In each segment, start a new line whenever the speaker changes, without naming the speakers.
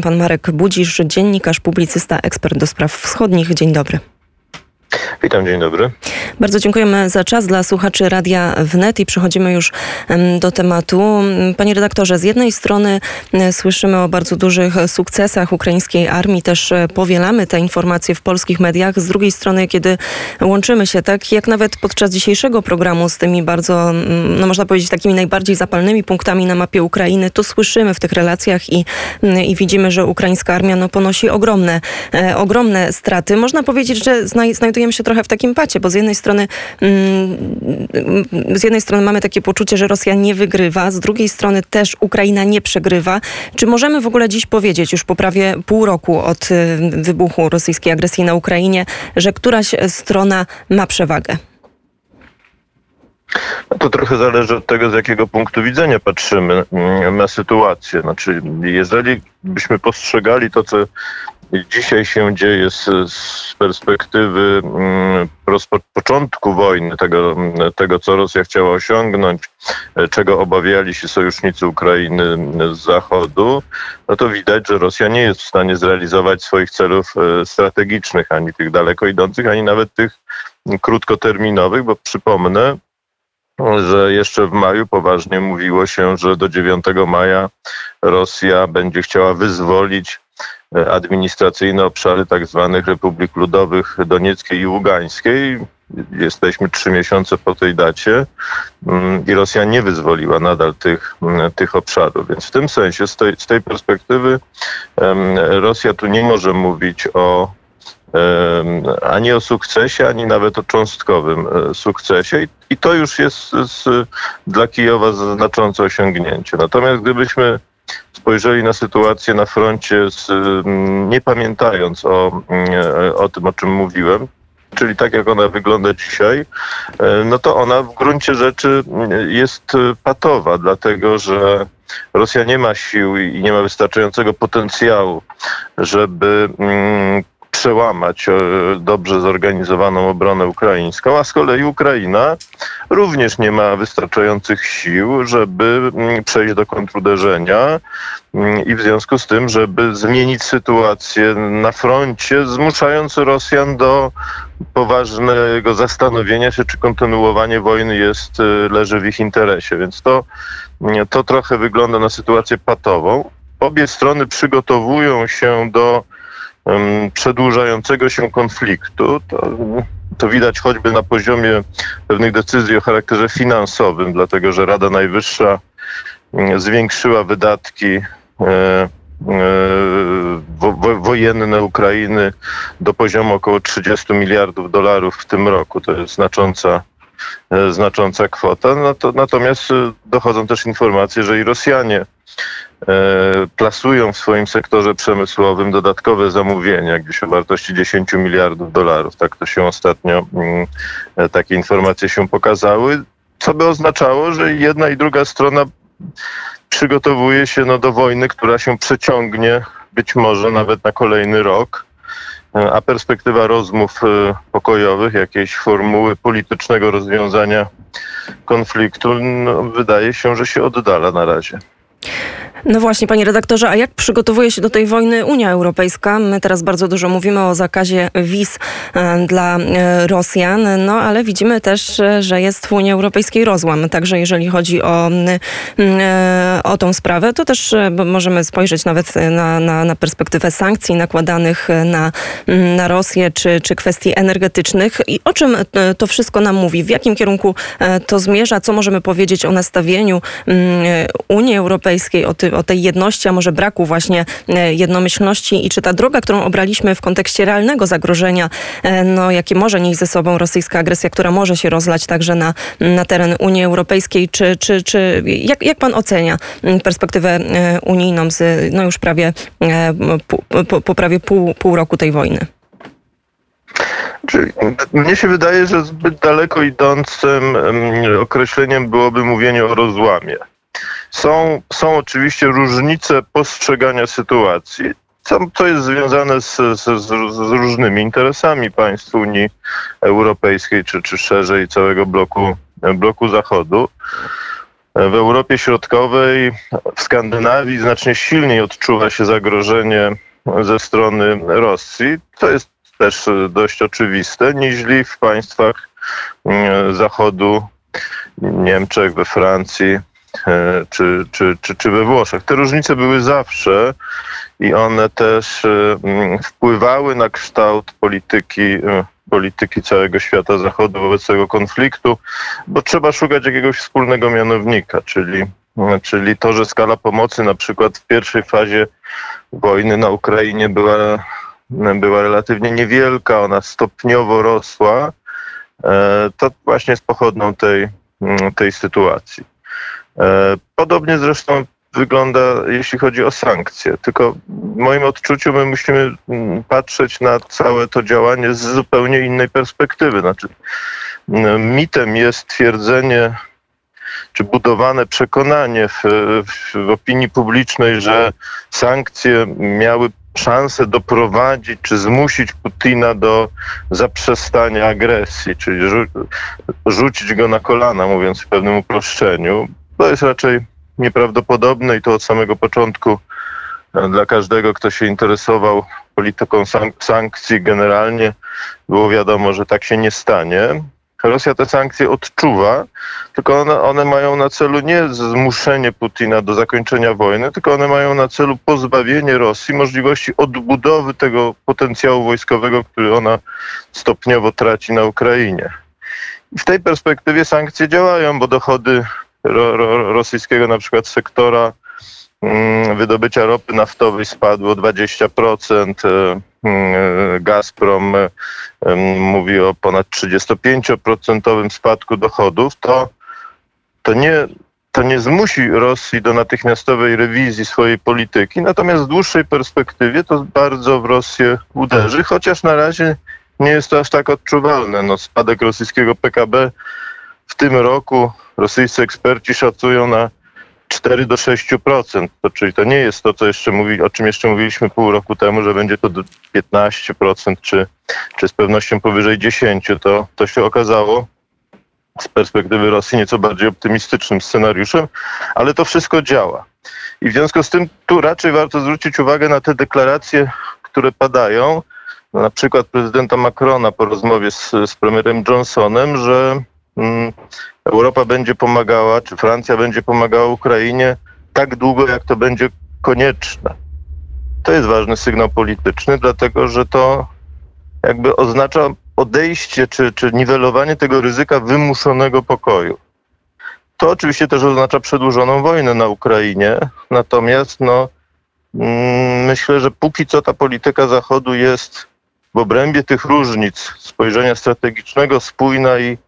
Pan Marek Budzisz, dziennikarz, publicysta, ekspert do spraw wschodnich. Dzień dobry.
Witam, dzień dobry.
Bardzo dziękujemy za czas dla słuchaczy Radia Wnet i przechodzimy już do tematu. Panie redaktorze, z jednej strony słyszymy o bardzo dużych sukcesach ukraińskiej armii, też e, powielamy te informacje w polskich mediach. Z drugiej strony, kiedy łączymy się, tak jak nawet podczas dzisiejszego programu z tymi bardzo, no można powiedzieć, takimi najbardziej zapalnymi punktami na mapie Ukrainy, to słyszymy w tych relacjach i, i widzimy, że ukraińska armia no, ponosi ogromne, e, ogromne straty. Można powiedzieć, że znajdujemy się trochę w takim pacie, bo z jednej strony z jednej strony mamy takie poczucie, że Rosja nie wygrywa, z drugiej strony też Ukraina nie przegrywa. Czy możemy w ogóle dziś powiedzieć, już po prawie pół roku od y, wybuchu rosyjskiej agresji na Ukrainie, że któraś strona ma przewagę?
No to trochę zależy od tego, z jakiego punktu widzenia patrzymy mm, na sytuację. Znaczy, jeżeli byśmy postrzegali to, co dzisiaj się dzieje z, z perspektywy mm, początku wojny, tego, tego, co Rosja chciała osiągnąć, e, czego obawiali się sojusznicy Ukrainy z Zachodu, no to widać, że Rosja nie jest w stanie zrealizować swoich celów e, strategicznych, ani tych daleko idących, ani nawet tych krótkoterminowych, bo przypomnę, że jeszcze w maju poważnie mówiło się, że do 9 maja Rosja będzie chciała wyzwolić E, administracyjne obszary tak zwanych republik ludowych Donieckiej i Ługańskiej. Jesteśmy trzy miesiące po tej dacie mm, i Rosja nie wyzwoliła nadal tych, mm, tych obszarów. Więc w tym sensie, z tej, z tej perspektywy, Rosja tu nie może mówić o ani o sukcesie, ani nawet o cząstkowym e, sukcesie. I to już jest dla Kijowa znaczące osiągnięcie. Natomiast gdybyśmy spojrzeli na sytuację na froncie, z, nie pamiętając o, mm, o tym, o czym mówiłem, czyli tak jak ona wygląda dzisiaj, e, no to ona w gruncie rzeczy jest patowa, dlatego że Rosja nie ma sił i nie ma wystarczającego potencjału, żeby przełamać e, dobrze zorganizowaną obronę ukraińską, a z kolei Ukraina również nie ma wystarczających sił, żeby mm, przejść do kontruderzenia mm, i w związku z tym, żeby zmienić sytuację na froncie, zmuszając Rosjan do poważnego zastanowienia się, czy kontynuowanie wojny jest, e, leży w ich interesie. Więc to, mm, to trochę wygląda na sytuację patową. Obie strony przygotowują się do przedłużającego się konfliktu. To, to widać choćby na poziomie pewnych decyzji o charakterze finansowym, dlatego że Rada Najwyższa zwiększyła wydatki e, e, wojenne Ukrainy do poziomu około 30 miliardów dolarów w tym roku. To jest znacząca, e, znacząca kwota. Natomiast dochodzą też informacje, że i Rosjanie plasują w swoim sektorze przemysłowym dodatkowe zamówienia, gdzieś o wartości 10 miliardów dolarów. Tak to się ostatnio, mm, e, takie informacje się pokazały, co by oznaczało, że jedna i druga strona przygotowuje się no, do wojny, która się przeciągnie być może nawet na kolejny rok, e, a perspektywa rozmów pokojowych, jakiejś formuły politycznego rozwiązania konfliktu, no, wydaje się, że się oddala na razie.
No właśnie, panie redaktorze, a jak przygotowuje się do tej wojny Unia Europejska? My teraz bardzo dużo mówimy o zakazie wiz e, dla e, Rosjan, no ale widzimy też, e, że jest w Unii Europejskiej rozłam. Także jeżeli chodzi o, o tą sprawę, to też możemy spojrzeć nawet na, na, na perspektywę sankcji nakładanych na, na Rosję, czy, czy kwestii energetycznych. I o czym to wszystko nam mówi? W jakim kierunku to zmierza? Co możemy powiedzieć o nastawieniu Unii Europejskiej, o tym, o tej jedności, a może braku właśnie e, jednomyślności i czy ta droga, którą obraliśmy w kontekście realnego zagrożenia, e, no, jakie może nieść ze sobą rosyjska agresja, która może się rozlać także na, na teren Unii Europejskiej, czy, czy, czy jak, jak pan ocenia perspektywę e, unijną z no już prawie po, po prawie pół, pół roku tej wojny?
Czyli mnie się wydaje, że zbyt daleko idącym określeniem byłoby mówienie o rozłamie. Są, są oczywiście różnice postrzegania sytuacji, co, jest związane z, z, z, różnymi interesami państw Unii Europejskiej, czy, czy szerzej całego bloku, bloku Zachodu. W Europie Środkowej, w Skandynawii znacznie silniej odczuwa się zagrożenie ze strony Rosji. To jest też dość oczywiste, niż w państwach mm, Zachodu, Niemczech, we Francji czy, czy, czy, czy we Włoszech. Te różnice były zawsze i one też e, mm, wpływały na kształt polityki e, polityki całego świata zachodu wobec tego konfliktu, bo trzeba szukać jakiegoś wspólnego mianownika, czyli, czyli to, że skala pomocy na przykład w pierwszej fazie wojny na Ukrainie była, była relatywnie niewielka, ona stopniowo rosła, e, to właśnie jest pochodną tej, tej sytuacji. E, podobnie zresztą wygląda, jeśli chodzi o sankcje. Tylko w moim odczuciu my musimy mm, patrzeć na całe to działanie z zupełnie innej perspektywy. Znaczy, mitem jest twierdzenie, czy budowane przekonanie w, w opinii publicznej, że sankcje miały szansę doprowadzić czy zmusić Putina do zaprzestania agresji, czyli rzucić go na kolana, mówiąc w pewnym uproszczeniu. To jest raczej nieprawdopodobne i to od samego początku e, dla każdego, kto się interesował polityką sankcji generalnie, było wiadomo, że tak się nie stanie. Rosja te sankcje odczuwa, tylko one, one, mają na celu nie zmuszenie Putina do zakończenia wojny, tylko one mają na celu pozbawienie Rosji możliwości odbudowy tego potencjału wojskowego, który ona stopniowo traci na Ukrainie. I w tej perspektywie sankcje działają, bo dochody ro, ro, rosyjskiego na przykład sektora mm, wydobycia ropy naftowej spadło 20%. E, mm, Gazprom e, mówi o ponad 35% spadku dochodów. To, to, nie, to nie zmusi Rosji do natychmiastowej rewizji swojej polityki, natomiast w dłuższej perspektywie to bardzo w Rosję uderzy, chociaż na razie nie jest to aż tak odczuwalne. No, spadek rosyjskiego PKB w tym roku rosyjscy eksperci szacują na 4 do 6%. To, czyli to nie jest to, co jeszcze mówi, o czym jeszcze mówiliśmy pół roku temu, że będzie to 15% czy, czy z pewnością powyżej 10%. To, to się okazało z perspektywy Rosji nieco bardziej optymistycznym scenariuszem, ale to wszystko działa. I w związku z tym tu raczej warto zwrócić uwagę na te deklaracje, które padają, na przykład prezydenta Macrona po rozmowie z, z premierem Johnsonem, że Europa będzie pomagała, czy Francja będzie pomagała Ukrainie tak długo, jak to będzie konieczne. To jest ważny sygnał polityczny, dlatego że to jakby oznacza odejście czy, czy niwelowanie tego ryzyka wymuszonego pokoju. To oczywiście też oznacza przedłużoną wojnę na Ukrainie, natomiast no, mm, myślę, że póki co ta polityka Zachodu jest w obrębie tych różnic spojrzenia strategicznego spójna i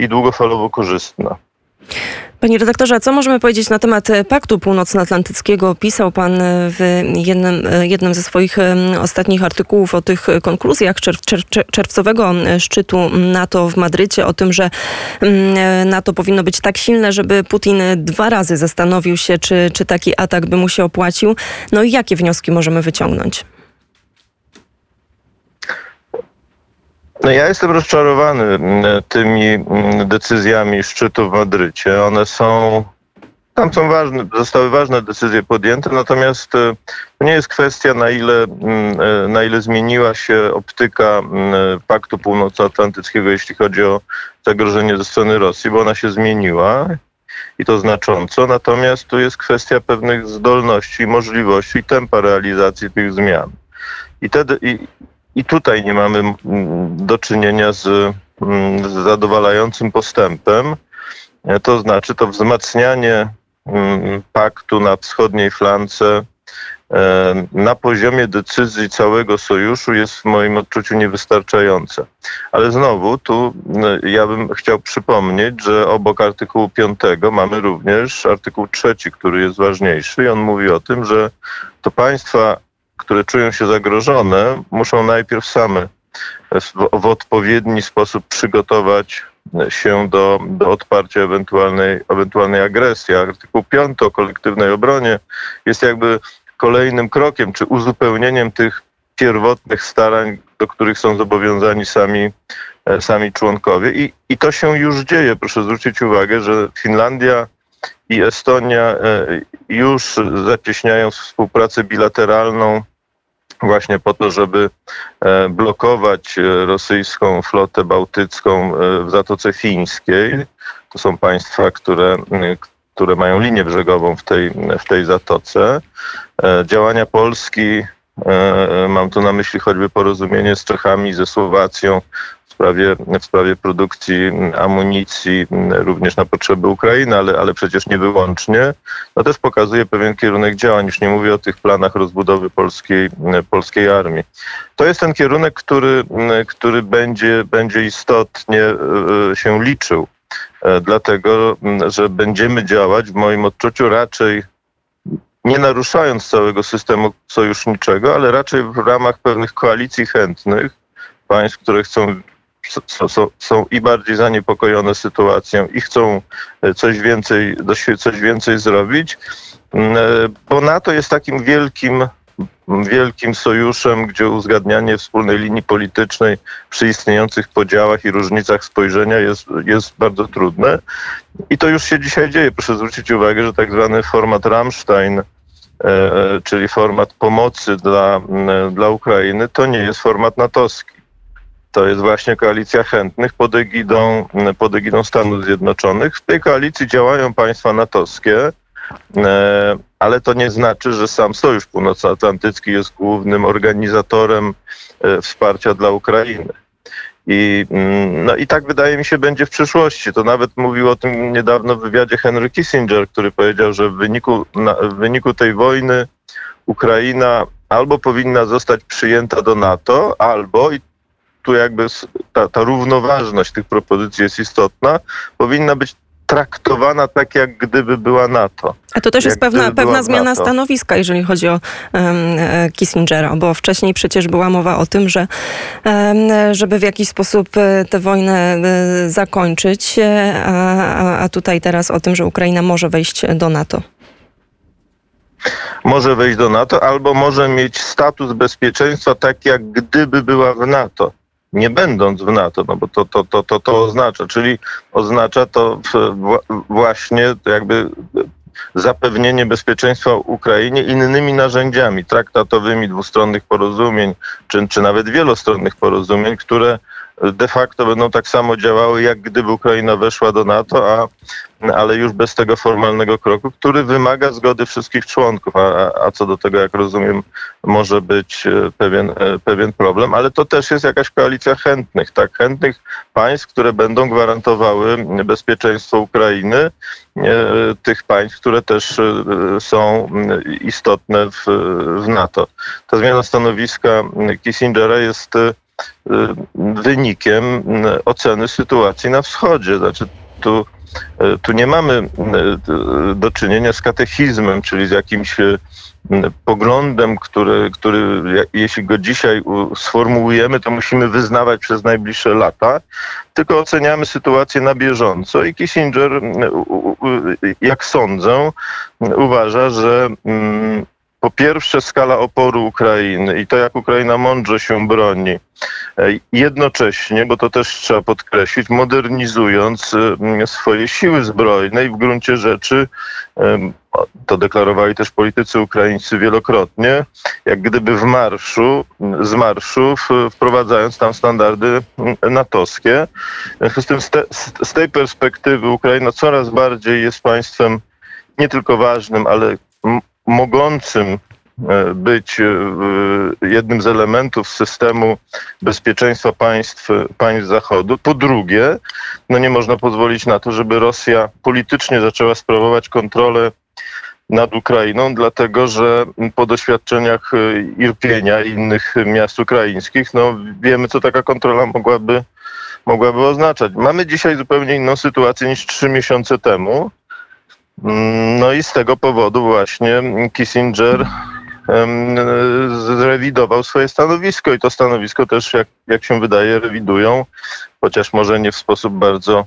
i długofalowo korzystna.
Panie redaktorze, co możemy powiedzieć na temat Paktu Północnoatlantyckiego? Pisał pan w jednym, jednym ze swoich ostatnich artykułów o tych konkluzjach czerw, czerw, czerwcowego szczytu NATO w Madrycie, o tym, że NATO powinno być tak silne, żeby Putin dwa razy zastanowił się, czy, czy taki atak by mu się opłacił. No i jakie wnioski możemy wyciągnąć?
No ja jestem rozczarowany mm, tymi mm, decyzjami szczytu w Madrycie. One są, tam są ważne, zostały ważne decyzje podjęte, natomiast e, to nie jest kwestia na ile, mm, e, na ile zmieniła się optyka Paktu Północnoatlantyckiego, jeśli chodzi o zagrożenie ze strony Rosji, bo ona się zmieniła i to znacząco. Natomiast tu jest kwestia pewnych zdolności, możliwości i tempa realizacji tych zmian. I, te, i, i tutaj nie mamy do czynienia z, mm, zadowalającym postępem. E, to znaczy to wzmacnianie mm, paktu na wschodniej flance e, na poziomie decyzji całego sojuszu jest w moim odczuciu niewystarczające. Ale znowu tu ja bym chciał przypomnieć, że obok artykułu 5 mamy również artykuł 3, który jest ważniejszy i on mówi o tym, że to państwa które czują się zagrożone, muszą najpierw same w, w odpowiedni sposób przygotować się do, do odparcia ewentualnej, ewentualnej agresji. Artykuł 5 o kolektywnej obronie jest jakby kolejnym krokiem czy uzupełnieniem tych pierwotnych starań, do których są zobowiązani sami, e, sami członkowie. I, I to się już dzieje. Proszę zwrócić uwagę, że Finlandia i Estonia już zacieśniają współpracę bilateralną właśnie po to, żeby blokować rosyjską flotę bałtycką w Zatoce Fińskiej. To są państwa, które, które mają linię brzegową w tej, w tej zatoce. Działania Polski E, mam tu na myśli choćby porozumienie z Czechami, ze Słowacją sprawie, w sprawie produkcji amunicji, również na potrzeby Ukrainy, ale, ale przecież nie wyłącznie. No też pokazuje pewien kierunek działań. Już nie mówię o tych planach rozbudowy polskiej, polskiej armii. To jest ten kierunek, który, który będzie, będzie istotnie e, się liczył e, dlatego że będziemy działać w moim odczuciu raczej nie naruszając całego systemu sojuszniczego, ale raczej w ramach pewnych koalicji chętnych państw, które chcą są, są, i bardziej zaniepokojone sytuacją i chcą e, coś więcej, coś więcej zrobić, e, bo NATO jest takim wielkim, wielkim sojuszem, gdzie uzgadnianie wspólnej linii politycznej przy istniejących podziałach i różnicach spojrzenia jest, jest bardzo trudne. I to już się dzisiaj dzieje. Proszę zwrócić uwagę, że tak zwany format Rammstein, e, czyli format pomocy dla, dla Ukrainy, to nie jest format natowski. To jest właśnie koalicja chętnych pod egidą, pod egidą Stanów Zjednoczonych. W tej koalicji działają państwa natowskie, e, ale to nie znaczy, że sam Sojusz Północnoatlantycki jest głównym organizatorem wsparcia dla Ukrainy. I, mm, no i tak wydaje mi się będzie w przyszłości. To nawet mówił o tym niedawno w wywiadzie Henry Kissinger, który powiedział, że w wyniku, w wyniku tej wojny Ukraina albo powinna zostać przyjęta do NATO, albo, i tu jakby ta, ta równoważność tych propozycji jest istotna, powinna być traktowana tak, jak gdyby była NATO.
A to też jest pewna, pewna zmiana NATO. stanowiska, jeżeli chodzi o um, Kissingera, bo wcześniej przecież była mowa o tym, że um, żeby w jakiś sposób e, tę wojnę um, zakończyć, a, a tutaj teraz o tym, że Ukraina może wejść do NATO
może wejść do NATO albo może mieć status bezpieczeństwa tak, jak gdyby była w NATO nie będąc w NATO, no bo to, to, to, to, to oznacza, czyli oznacza to właśnie jakby zapewnienie bezpieczeństwa Ukrainie innymi narzędziami traktatowymi, dwustronnych porozumień, czy, czy nawet wielostronnych porozumień, które de facto będą tak samo działały, jak gdyby Ukraina weszła do NATO, a, ale już bez tego formalnego kroku, który wymaga zgody wszystkich członków, a, a co do tego, jak rozumiem, może być e, pewien, e, pewien problem, ale to też jest jakaś koalicja chętnych, tak, chętnych państw, które będą gwarantowały bezpieczeństwo Ukrainy, e, tych państw, które też są istotne w, w NATO. Ta zmiana stanowiska Kissingera jest wynikiem y, oceny sytuacji na wschodzie. Znaczy tu, y, tu nie mamy do czynienia z katechizmem, czyli z jakimś poglądem, który, który jeśli go dzisiaj sformułujemy, to musimy wyznawać przez najbliższe lata, tylko oceniamy sytuację na bieżąco i Kissinger, jak sądzę, uważa, że mm, po pierwsze skala oporu Ukrainy i to, jak Ukraina mądrze się broni, e, jednocześnie, bo to też trzeba podkreślić, modernizując e, swoje siły zbrojne i w gruncie rzeczy, e, to deklarowali też politycy ukraińscy wielokrotnie, jak gdyby w marszu, z marszu wprowadzając tam standardy natowskie. W związku z tym z, z tej perspektywy Ukraina coraz bardziej jest państwem nie tylko ważnym, ale mogącym e, być e, jednym z elementów systemu bezpieczeństwa państw, państw Zachodu. Po drugie, no nie można pozwolić na to, żeby Rosja politycznie zaczęła sprawować kontrolę nad Ukrainą, dlatego że po doświadczeniach e, Irpienia i innych miast ukraińskich, no wiemy, co taka kontrola mogłaby, mogłaby oznaczać. Mamy dzisiaj zupełnie inną sytuację niż trzy miesiące temu. Mm, no i z tego powodu właśnie Kissinger zrewidował swoje stanowisko i to stanowisko też, jak, jak się wydaje, rewidują, chociaż może nie w sposób bardzo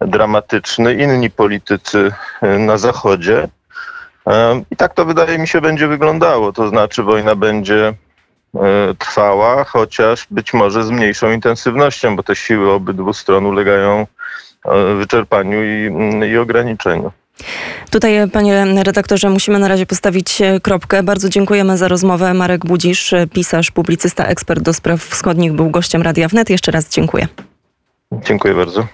dramatyczny, inni politycy na Zachodzie. I tak to wydaje mi się będzie wyglądało, to znaczy wojna będzie e, trwała, chociaż być może z mniejszą intensywnością, bo te siły obydwu stron ulegają e, wyczerpaniu i, i ograniczeniu.
Tutaj, panie redaktorze, musimy na razie postawić kropkę. Bardzo dziękujemy za rozmowę. Marek Budzisz, pisarz, publicysta, ekspert do spraw wschodnich, był gościem Radia Wnet. Jeszcze raz dziękuję.
Dziękuję bardzo.